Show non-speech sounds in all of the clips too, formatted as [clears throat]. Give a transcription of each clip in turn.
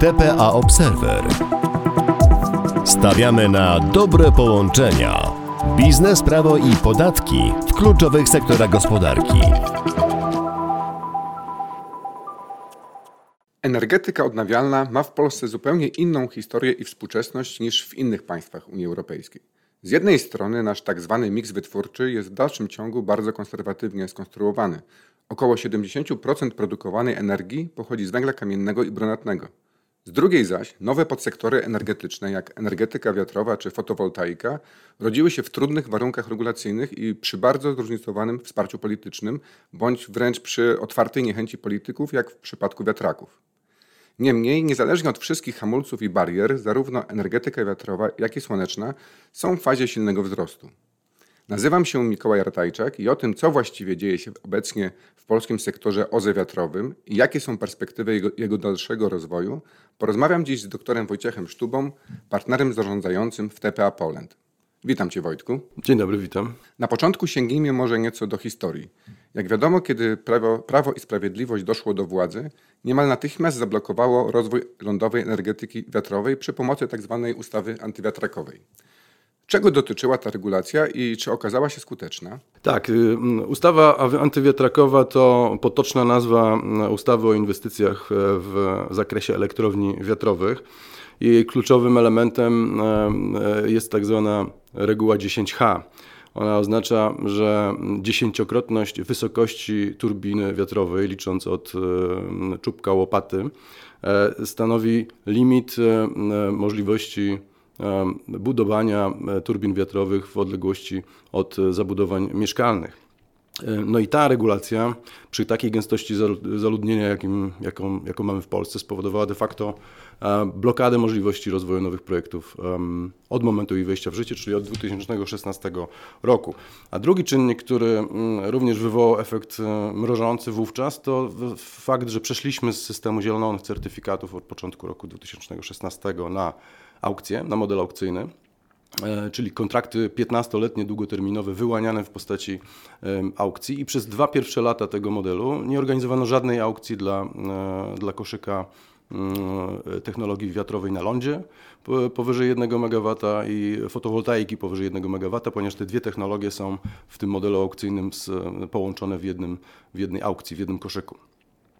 TPA Observer. Stawiamy na dobre połączenia. Biznes, prawo i podatki w kluczowych sektorach gospodarki. Energetyka odnawialna ma w Polsce zupełnie inną historię i współczesność niż w innych państwach Unii Europejskiej. Z jednej strony nasz tak zwany miks wytwórczy jest w dalszym ciągu bardzo konserwatywnie skonstruowany. Około 70% produkowanej energii pochodzi z węgla kamiennego i brunatnego. Z drugiej zaś nowe podsektory energetyczne jak energetyka wiatrowa czy fotowoltaika rodziły się w trudnych warunkach regulacyjnych i przy bardzo zróżnicowanym wsparciu politycznym, bądź wręcz przy otwartej niechęci polityków, jak w przypadku wiatraków. Niemniej, niezależnie od wszystkich hamulców i barier, zarówno energetyka wiatrowa, jak i słoneczna są w fazie silnego wzrostu. Nazywam się Mikołaj Ratajczak i o tym, co właściwie dzieje się obecnie w polskim sektorze OZE wiatrowym i jakie są perspektywy jego, jego dalszego rozwoju, porozmawiam dziś z doktorem Wojciechem Sztubą, partnerem zarządzającym w TPA Poland. Witam Cię Wojtku. Dzień dobry, witam. Na początku sięgnijmy może nieco do historii. Jak wiadomo, kiedy Prawo, Prawo i Sprawiedliwość doszło do władzy, niemal natychmiast zablokowało rozwój lądowej energetyki wiatrowej przy pomocy tzw. Tak ustawy antywiatrakowej. Czego dotyczyła ta regulacja i czy okazała się skuteczna? Tak, y, ustawa antywiatrakowa to potoczna nazwa ustawy o inwestycjach e, w zakresie elektrowni wiatrowych. Jej kluczowym elementem e, e, jest tak zwana reguła 10H. Ona oznacza, że dziesięciokrotność wysokości turbiny wiatrowej, licząc od czubka łopaty, stanowi limit możliwości budowania e, turbin wiatrowych w odległości od e, zabudowań mieszkalnych. E, no i ta regulacja przy takiej gęstości zaludnienia, jakim, jaką, jaką mamy w Polsce, spowodowała de facto blokadę możliwości rozwoju nowych projektów od momentu jej wejścia w życie, czyli od 2016 roku. A drugi czynnik, który również wywołał efekt mrożący wówczas, to fakt, że przeszliśmy z systemu zielonych certyfikatów od początku roku 2016 na aukcje, na model aukcyjny e, czyli kontrakty 15-letnie, długoterminowe, wyłaniane w postaci aukcji i przez dwa pierwsze lata tego modelu nie organizowano żadnej aukcji dla, e, dla koszyka mm, technologii wiatrowej na lądzie powyżej 1 MW i fotowoltaiki powyżej 1 MW, ponieważ te dwie technologie są w tym modelu aukcyjnym połączone w, jednym, w jednej aukcji, w jednym koszyku.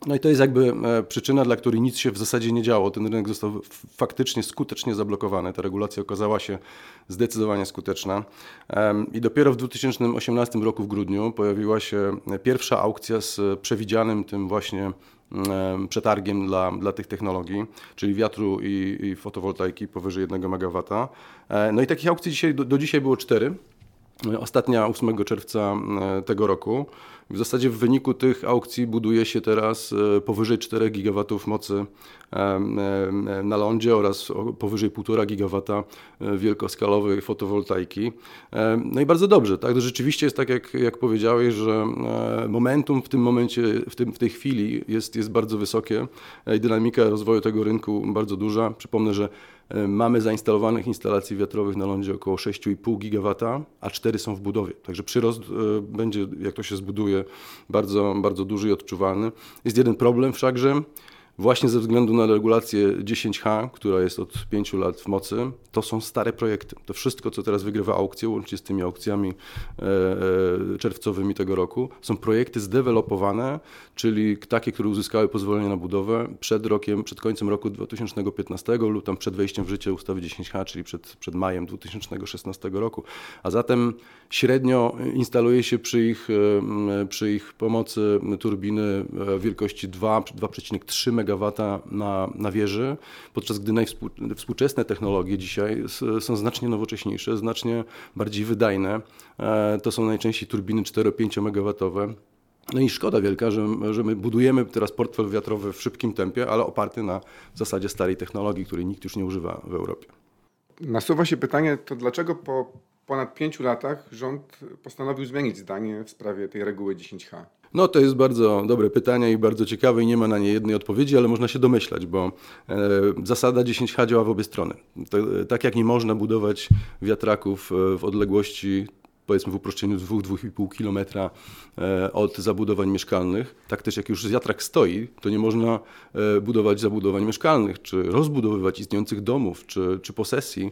No i to jest jakby e, przyczyna, dla której nic się w zasadzie nie działo. Ten rynek został faktycznie skutecznie zablokowany. Ta regulacja okazała się zdecydowanie skuteczna. I dopiero w 2018 roku w grudniu pojawiła się pierwsza aukcja z przewidzianym tym właśnie przetargiem dla, dla tych technologii, czyli wiatru i, i fotowoltaiki powyżej 1 MW. E, no i takich aukcji dzisiaj, do, do dzisiaj było cztery. Ostatnia 8 czerwca e, tego roku. W zasadzie w wyniku tych aukcji buduje się teraz e, powyżej 4 GW mocy e, na lądzie oraz powyżej 1,5 GW wielkoskalowej fotowoltaiki. No i bardzo dobrze, tak? Rzeczywiście jest tak, jak, jak powiedziałeś, że momentum w tym momencie, w, tym, w tej chwili jest, jest bardzo wysokie i dynamika rozwoju tego rynku bardzo duża. Przypomnę, że mamy zainstalowanych instalacji wiatrowych na lądzie około 6,5 GW, a 4 są w budowie. Także przyrost e, będzie, jak to się zbuduje, bardzo, bardzo duży i odczuwalny. Jest jeden problem wszakże, właśnie ze względu na regulację 10H, która jest od 5 lat w mocy, to są stare projekty. To wszystko, co teraz wygrywa aukcję, łącznie z tymi aukcjami e, e, czerwcowymi tego roku, są projekty zdevelopowane, czyli takie, które uzyskały pozwolenie na budowę przed rokiem, przed końcem roku 2015 lub tam przed wejściem w życie ustawy 10H, czyli przed, przed majem 2016 roku. A zatem średnio instaluje się przy ich, e, przy ich pomocy turbiny wielkości 2,3 MW MW na, na wieży, podczas gdy najwspółczesne technologie dzisiaj są znacznie nowocześniejsze, znacznie bardziej wydajne. E, to są najczęściej turbiny 4-5 MW. No i szkoda wielka, że, że my budujemy teraz portfel wiatrowy w szybkim tempie, ale oparty na zasadzie starej technologii, której nikt już nie używa w Europie. Nasuwa się pytanie, to dlaczego po ponad pięciu latach rząd postanowił zmienić zdanie w sprawie tej reguły 10H? No to jest bardzo dobre pytanie i bardzo ciekawe i nie ma na nie jednej odpowiedzi, ale można się domyślać, bo e, zasada 10H działa w obie strony. To, tak jak nie można budować wiatraków e, w odległości powiedzmy w uproszczeniu 2-2,5 kilometra e, od zabudowań mieszkalnych. Tak też jak już wiatrak stoi, to nie można e, budować zabudowań mieszkalnych, czy rozbudowywać istniejących domów, czy, czy posesji e,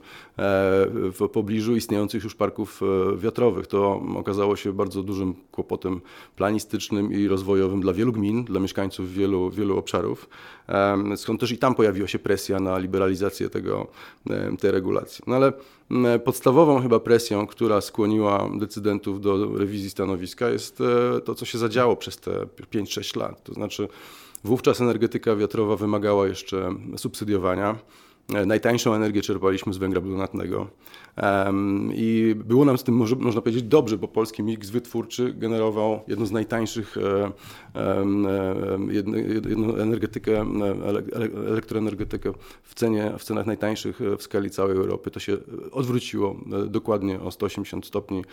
w pobliżu istniejących już parków wiatrowych. To okazało się bardzo dużym kłopotem planistycznym i rozwojowym dla wielu gmin, dla mieszkańców wielu, wielu obszarów, skąd też i tam pojawiła się presja na liberalizację tego, tej regulacji. No ale podstawową chyba presją, która skłoniła decydentów do rewizji stanowiska jest e, to, co się zadziało przez te 5-6 lat. To znaczy wówczas energetyka wiatrowa wymagała jeszcze subsydiowania. E, najtańszą energię czerpaliśmy z węgla brunatnego. I było nam z tym, można powiedzieć, dobrze, bo polski miks wytwórczy generował jedną z najtańszych e, jedną energetykę, elektroenergetykę w, cenie, w cenach najtańszych w skali całej Europy. To się odwróciło e, dokładnie o 180 stopni.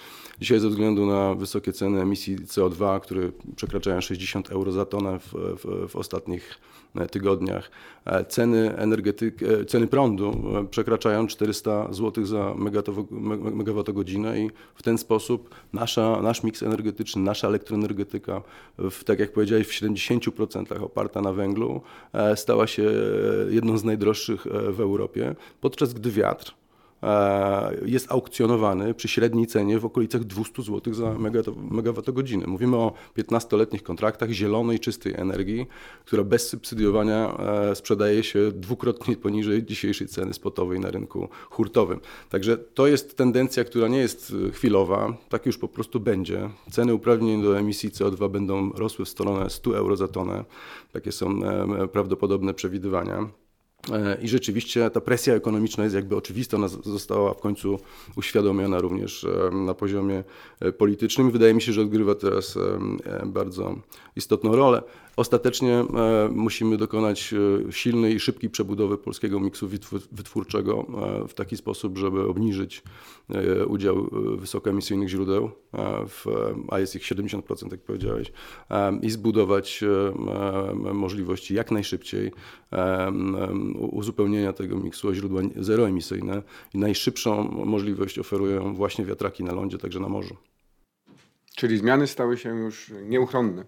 Dzisiaj ze względu na wysokie ceny emisji CO2, które przekraczają 60 euro za tonę w, w, w ostatnich tygodniach, ceny, energetyki, ceny prądu przekraczają 400 zł za megawattogodzinę i w ten sposób nasza, nasz miks energetyczny, nasza elektroenergetyka, w, tak jak powiedziałeś, w 70% oparta na węglu, e, stała się jedną z najdroższych e, w Europie, podczas gdy wiatr E, jest aukcjonowany przy średniej cenie w okolicach 200 zł za megawattogodzinę. Mówimy o 15-letnich kontraktach zielonej, czystej energii, która bez subsydiowania e, sprzedaje się dwukrotnie poniżej dzisiejszej ceny spotowej na rynku hurtowym. Także to jest tendencja, która nie jest chwilowa, tak już po prostu będzie. Ceny uprawnień do emisji CO2 będą rosły w stronę 100 euro za tonę. Takie są e, prawdopodobne przewidywania. E, I rzeczywiście ta presja ekonomiczna jest jakby oczywista, ona została w końcu uświadomiona również e, na poziomie e, politycznym. Wydaje mi się, że odgrywa teraz bardzo istotną rolę. Ostatecznie e, musimy dokonać e, silnej i szybkiej przebudowy polskiego miksu wytwórczego e, w taki sposób, żeby obniżyć udział wysokoemisyjnych źródeł, a jest ich 70%, jak powiedziałeś, i zbudować możliwości jak najszybciej uzupełnienia tego miksu o źródła zeroemisyjne i najszybszą możliwość oferują właśnie wiatraki na lądzie, także na morzu. Czyli zmiany stały się już nieuchronne.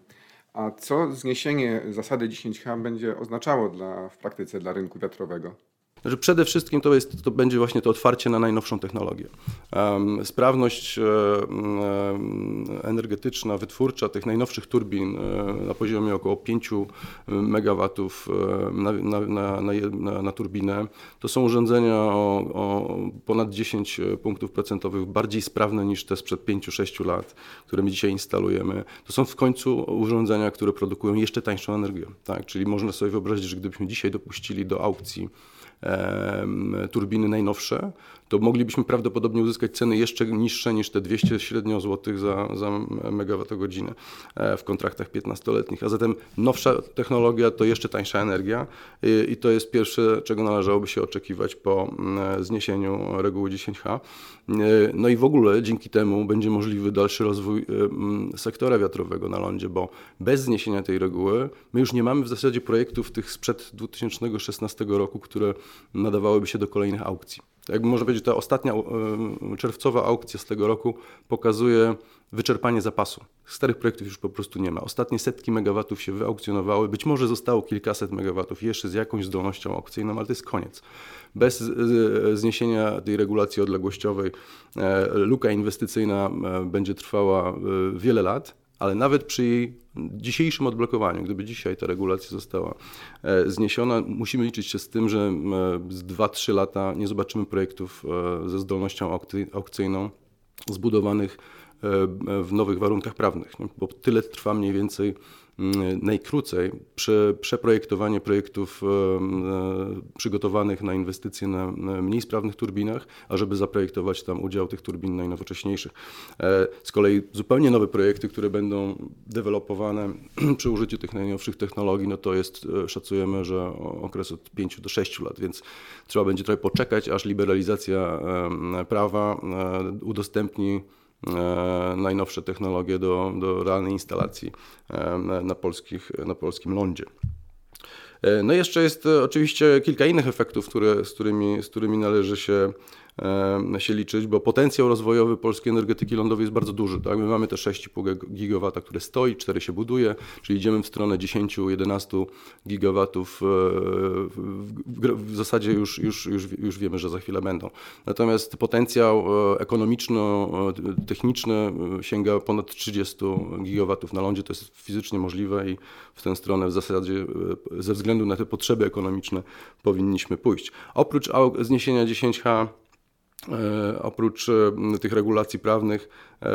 A co zniesienie zasady 10H będzie oznaczało dla, w praktyce dla rynku wiatrowego? Znaczy przede wszystkim to, jest, to będzie właśnie to otwarcie na najnowszą technologię. Sprawność um, energetyczna, wytwórcza tych najnowszych turbin um, na poziomie około 5 MW na, na, na, na, na turbinę to są urządzenia o, o, ponad 10 punktów procentowych bardziej sprawne niż te sprzed 5-6 lat, które my dzisiaj instalujemy. To są w końcu urządzenia, które produkują jeszcze tańszą energię. Tak? Czyli można sobie wyobrazić, że gdybyśmy dzisiaj dopuścili do aukcji turbiny najnowsze, to moglibyśmy prawdopodobnie uzyskać ceny jeszcze niższe niż te 200 średnio złotych za, za megawattogodzinę e, w kontraktach 15-letnich. A zatem nowsza technologia to jeszcze tańsza energia i, to jest pierwsze, czego należałoby się oczekiwać po mm, zniesieniu reguły 10H. E, no i w ogóle dzięki temu będzie możliwy dalszy rozwój e, mm, sektora wiatrowego na lądzie, bo bez zniesienia tej reguły my już nie mamy w zasadzie projektów tych sprzed 2016 roku, które nadawałyby się do kolejnych aukcji. Jakby może powiedzieć, ta ostatnia czerwcowa aukcja z tego roku pokazuje wyczerpanie zapasu. Starych projektów już po prostu nie ma. Ostatnie setki megawatów się wyaukcjonowały. Być może zostało kilkaset megawatów jeszcze z jakąś zdolnością aukcyjną, ale to jest koniec. Bez zniesienia tej regulacji odległościowej e, luka inwestycyjna e, będzie trwała e, wiele lat ale nawet przy jej dzisiejszym odblokowaniu, gdyby dzisiaj ta regulacja została e, zniesiona, musimy liczyć się z tym, że z 2-3 lata nie zobaczymy projektów e, ze zdolnością aukcyjną zbudowanych e, w nowych warunkach prawnych, bo tyle trwa mniej więcej najkrócej prze, przeprojektowanie projektów e, e, przygotowanych na inwestycje na mniej sprawnych turbinach, ażeby zaprojektować tam udział tych turbin najnowocześniejszych. E, z kolei zupełnie nowe projekty, które będą dewelopowane [clears throat] przy użyciu tych najnowszych technologii, no to jest, szacujemy, że okres od 5 do 6 lat, więc trzeba będzie trochę poczekać, aż liberalizacja prawa udostępni E, najnowsze technologie do, do realnej instalacji e, na, polskich, na polskim lądzie. E, no i jeszcze jest oczywiście kilka innych efektów, które, z, którymi, z którymi należy się się liczyć, bo potencjał rozwojowy polskiej energetyki lądowej jest bardzo duży. Tak? My mamy te 6,5 gigawata, które stoi, 4 się buduje, czyli idziemy w stronę 10-11 gigawatów. W zasadzie już, już, już, już wiemy, że za chwilę będą. Natomiast potencjał ekonomiczno-techniczny sięga ponad 30 gigawatów na lądzie. To jest fizycznie możliwe i w tę stronę w zasadzie ze względu na te potrzeby ekonomiczne powinniśmy pójść. Oprócz zniesienia 10H E, oprócz e, tych regulacji prawnych, e,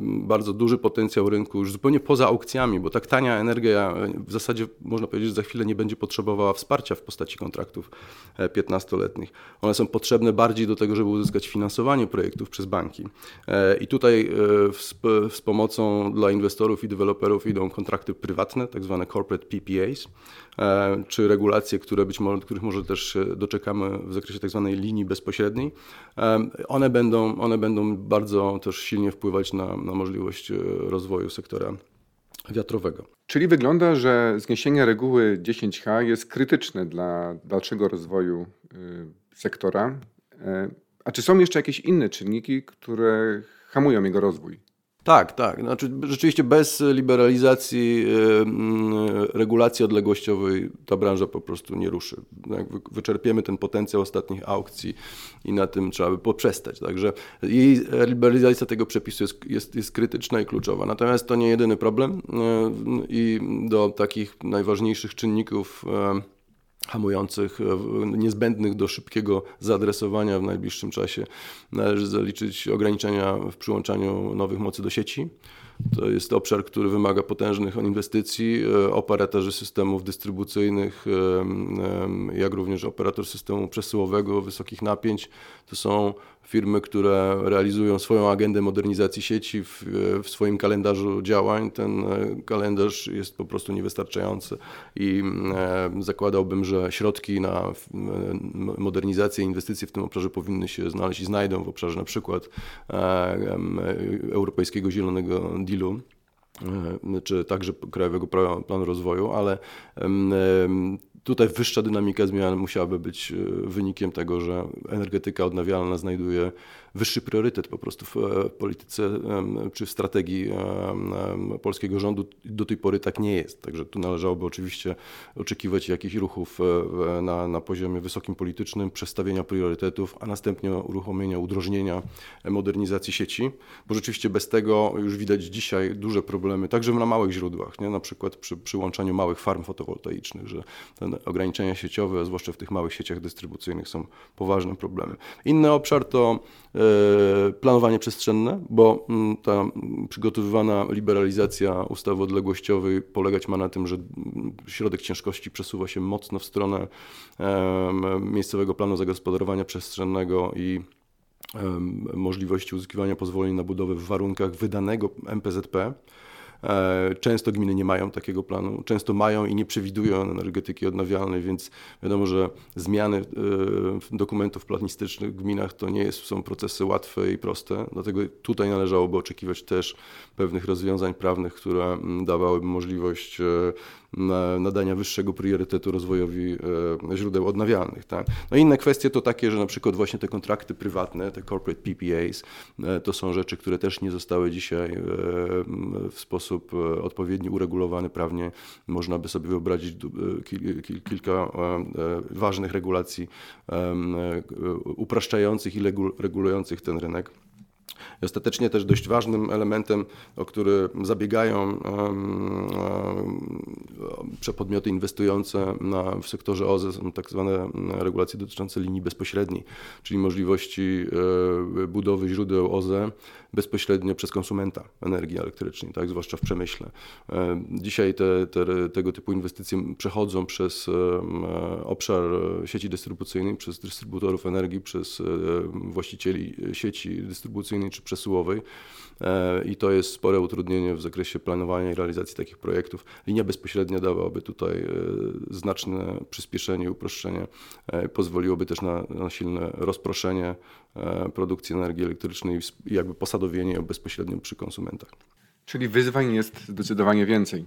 bardzo duży potencjał rynku już zupełnie poza aukcjami, bo tak tania energia w zasadzie można powiedzieć, że za chwilę nie będzie potrzebowała wsparcia w postaci kontraktów 15-letnich. One są potrzebne bardziej do tego, żeby uzyskać finansowanie projektów przez banki. I tutaj z pomocą dla inwestorów i deweloperów idą kontrakty prywatne, tak zwane corporate PPAs, czy regulacje, które być może, których może też doczekamy w zakresie tak zwanej linii bezpośredniej one będą, one będą bardzo też silnie wpływać na, na możliwość e, rozwoju sektora wiatrowego. Czyli wygląda, że zniesienie reguły 10H jest krytyczne dla dalszego rozwoju e, sektora. E, a czy są jeszcze jakieś inne czynniki, które hamują jego rozwój? Tak, tak. Znaczy, rzeczywiście bez liberalizacji regulacji odległościowej ta branża po prostu nie ruszy. wyczerpiemy ten potencjał ostatnich aukcji i na tym trzeba by poprzestać. Także jej liberalizacja tego przepisu jest, jest, jest krytyczna i kluczowa. Natomiast to nie jedyny problem i do takich najważniejszych czynników hamujących, e, niezbędnych do szybkiego zaadresowania w najbliższym czasie należy zaliczyć ograniczenia w przyłączaniu nowych mocy do sieci. To jest obszar, który wymaga potężnych inwestycji. E, operatorzy systemów dystrybucyjnych, e, jak również operator systemu przesyłowego wysokich napięć, to są firmy, które realizują swoją agendę modernizacji sieci w, w, swoim kalendarzu działań. Ten e, kalendarz jest po prostu niewystarczający i e, zakładałbym, że środki na e, modernizację, inwestycje w tym obszarze powinny się znaleźć i znajdą w obszarze na przykład Europejskiego Zielonego Dealu czy także Krajowego Planu Rozwoju, ale tutaj wyższa dynamika zmian musiałaby być wynikiem tego, że energetyka odnawialna znajduje wyższy priorytet po prostu w e, polityce czy w strategii polskiego rządu. Do tej pory tak nie jest. Także tu należałoby oczywiście oczekiwać jakichś ruchów e, na, na poziomie wysokim politycznym, przestawienia priorytetów, a następnie uruchomienia, udrożnienia modernizacji sieci, bo rzeczywiście bez tego już widać dzisiaj duże problemy, także na małych źródłach, nie? na przykład przy przyłączaniu małych farm fotowoltaicznych, że te ograniczenia sieciowe, zwłaszcza w tych małych sieciach dystrybucyjnych są poważnym problemem. Inny obszar to e, planowanie przestrzenne, bo mm, ta przygotowywana liberalizacja ustawy odległościowej polegać ma na tym, że środek ciężkości przesuwa się mocno w stronę miejscowego planu zagospodarowania przestrzennego i możliwości uzyskiwania pozwoleń na budowę w warunkach wydanego MPZP. E, często gminy nie mają takiego planu, często mają i nie przewidują energetyki odnawialnej, więc wiadomo, że zmiany e, dokumentów planistycznych w gminach to nie jest, są procesy łatwe i proste, dlatego tutaj należałoby oczekiwać też pewnych rozwiązań prawnych, które dawałyby możliwość e, nadania wyższego priorytetu rozwojowi e, źródeł odnawialnych. Tak? No inne kwestie to takie, że na przykład właśnie te kontrakty prywatne, te corporate PPAs, e, to są rzeczy, które też nie zostały dzisiaj e, w sposób odpowiedni uregulowane prawnie. Można by sobie wyobrazić kilka ważnych regulacji upraszczających i regulujących ten rynek. I ostatecznie też dość ważnym elementem, o który zabiegają przepodmioty inwestujące na, w sektorze OZE są tak zwane regulacje dotyczące linii bezpośredniej, czyli możliwości e, budowy źródeł OZE bezpośrednio przez konsumenta energii elektrycznej, tak, zwłaszcza w przemyśle. E, dzisiaj te, te, tego typu inwestycje przechodzą przez e, obszar sieci dystrybucyjnej, przez dystrybutorów energii, przez właścicieli sieci dystrybucyjnej czy przesyłowej e, i to jest spore utrudnienie w zakresie planowania i realizacji takich projektów. Linia bezpośrednia dawałaby tutaj e, znaczne przyspieszenie, uproszczenie, e, pozwoliłoby też na, na silne rozproszenie produkcji energii elektrycznej i jakby posadowienie bezpośrednio przy konsumentach. Czyli wyzwań jest zdecydowanie więcej.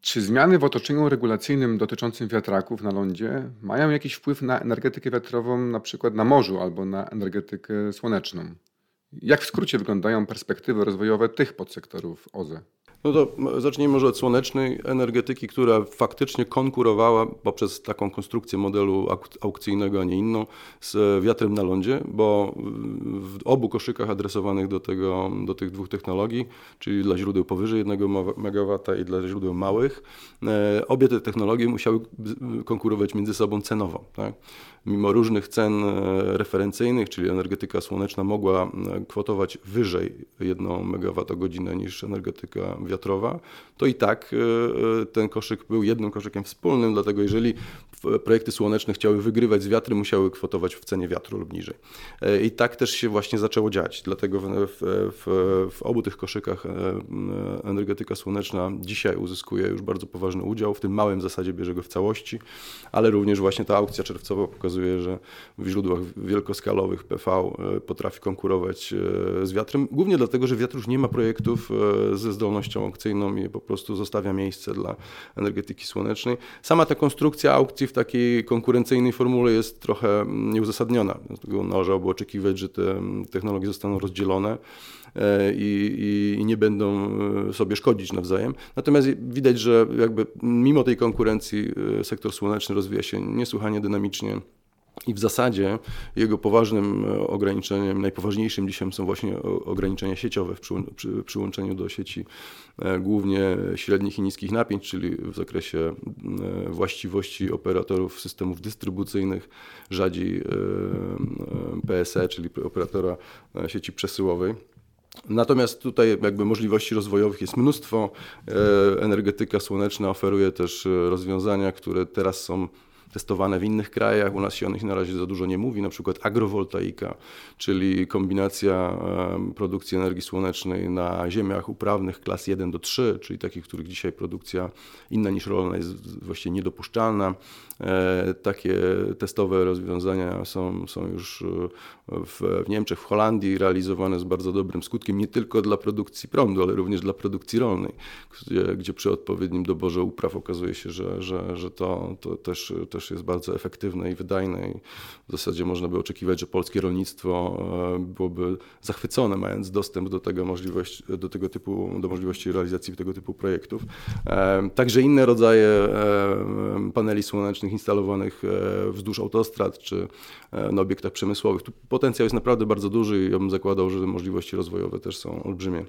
Czy zmiany w otoczeniu regulacyjnym dotyczącym wiatraków na lądzie mają jakiś wpływ na energetykę wiatrową, na przykład na morzu albo na energetykę słoneczną? Jak w skrócie wyglądają perspektywy rozwojowe tych podsektorów OZE? No to zacznijmy może od słonecznej energetyki, która faktycznie konkurowała poprzez taką konstrukcję modelu aukcyjnego, a nie inną, z wiatrem na lądzie, bo w obu koszykach adresowanych do, tego, do tych dwóch technologii, czyli dla źródeł powyżej 1 MW i dla źródeł małych, e, obie te technologie musiały konkurować między sobą cenowo. Tak? Mimo różnych cen e, referencyjnych, czyli energetyka słoneczna mogła kwotować wyżej 1 MWh niż energetyka wiatrowa, to i tak e, e, ten koszyk był jednym koszykiem wspólnym, dlatego jeżeli projekty słoneczne chciały wygrywać z wiatrem, musiały kwotować w cenie wiatru lub niżej. E, I tak też się właśnie zaczęło dziać. Dlatego w, w, w obu tych koszykach energetyka słoneczna dzisiaj uzyskuje już bardzo poważny udział. W tym małym zasadzie bierze go w całości, ale również właśnie ta aukcja czerwcowa pokazuje, że w źródłach wielkoskalowych PV potrafi konkurować z wiatrem, głównie dlatego, że wiatr już nie ma projektów ze zdolnością aukcyjną i po prostu zostawia miejsce dla energetyki słonecznej. Sama ta konstrukcja aukcji w takiej konkurencyjnej formule jest trochę nieuzasadniona. Dlatego należałoby oczekiwać, że te technologie zostaną rozdzielone e, i, i, nie będą e, sobie szkodzić nawzajem. Natomiast widać, że jakby mimo tej konkurencji e, sektor słoneczny rozwija się niesłychanie dynamicznie. I w zasadzie jego poważnym e, ograniczeniem, najpoważniejszym dzisiaj są właśnie ograniczenia sieciowe w przyłączeniu do sieci e, głównie średnich i niskich napięć, czyli w zakresie e, właściwości operatorów systemów dystrybucyjnych, rzadziej PSE, czyli operatora sieci przesyłowej. Natomiast tutaj jakby możliwości rozwojowych jest mnóstwo. Energetyka słoneczna oferuje też rozwiązania, które teraz są testowane w innych krajach. U nas się o nich na razie za dużo nie mówi, na przykład agrowoltaika, czyli kombinacja produkcji energii słonecznej na ziemiach uprawnych klas 1 do 3, czyli takich, których dzisiaj produkcja inna niż rolna jest właściwie niedopuszczalna. E, takie testowe rozwiązania są, są już e, w, Niemczech, w Holandii realizowane z bardzo dobrym skutkiem, nie tylko dla produkcji prądu, ale również dla produkcji rolnej, gdzie, gdzie przy odpowiednim doborze upraw okazuje się, że, że, że to, to też, też jest bardzo efektywne i wydajne i w zasadzie można by oczekiwać, że polskie rolnictwo e, byłoby zachwycone, mając dostęp do tego, możliwość, do tego typu, do możliwości realizacji tego typu projektów. Także inne rodzaje paneli słonecznych instalowanych e, wzdłuż autostrad czy e, na obiektach przemysłowych. Tu potencjał jest naprawdę bardzo duży i ja bym zakładał, że możliwości rozwojowe też są olbrzymie.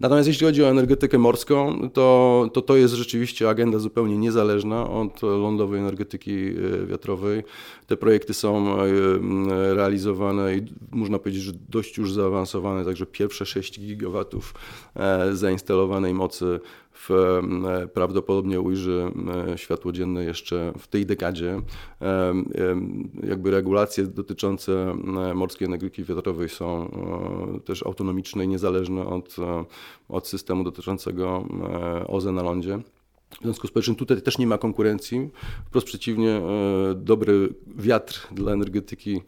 Natomiast jeśli chodzi o energetykę morską, to, to to jest rzeczywiście agenda zupełnie niezależna od lądowej energetyki e, wiatrowej. Te projekty są realizowane i można powiedzieć, że dość już zaawansowane, także pierwsze 6 gigawatów zainstalowanej mocy w, e, prawdopodobnie ujrzy e, światło dzienne jeszcze w tej dekadzie. E, jakby regulacje dotyczące morskiej energetyki wiatrowej są też autonomiczne i niezależne od, od systemu dotyczącego OZE na lądzie. W związku z powyższym tutaj też nie ma konkurencji. Wprost przeciwnie, dobry wiatr dla energetyki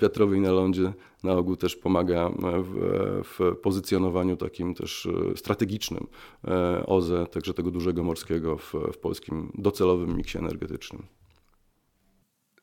wiatrowej na lądzie na ogół też pomaga w, w pozycjonowaniu takim też e, strategicznym e, OZE, także tego dużego morskiego w, w polskim docelowym miksie energetycznym.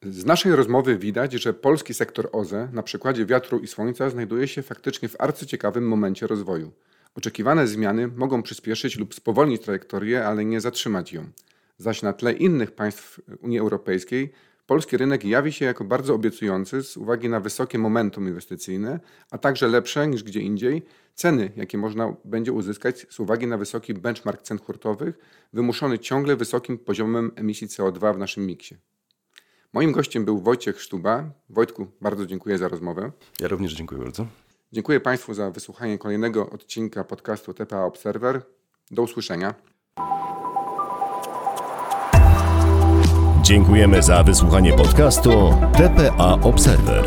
Z naszej rozmowy widać, że polski sektor OZE na przykładzie wiatru i słońca znajduje się faktycznie w arcyciekawym momencie rozwoju. Oczekiwane zmiany mogą przyspieszyć lub spowolnić trajektorię, ale nie zatrzymać ją. Zaś na tle innych państw Unii Europejskiej Polski rynek jawi się jako bardzo obiecujący z uwagi na wysokie momentum inwestycyjne, a także lepsze niż gdzie indziej ceny, jakie można będzie uzyskać z uwagi na wysoki benchmark cen hurtowych, wymuszony ciągle wysokim poziomem emisji CO2 w naszym miksie. Moim gościem był Wojciech Sztuba. Wojtku, bardzo dziękuję za rozmowę. Ja również dziękuję bardzo. Dziękuję Państwu za wysłuchanie kolejnego odcinka podcastu TPA Observer. Do usłyszenia. Dziękujemy za wysłuchanie podcastu TPA Observer.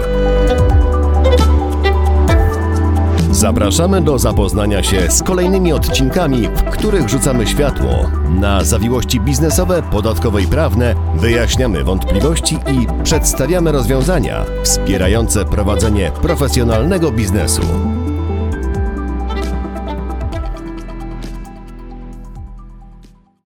Zapraszamy do zapoznania się z kolejnymi odcinkami, w których rzucamy światło na zawiłości biznesowe, podatkowe i prawne, wyjaśniamy wątpliwości i przedstawiamy rozwiązania wspierające prowadzenie profesjonalnego biznesu.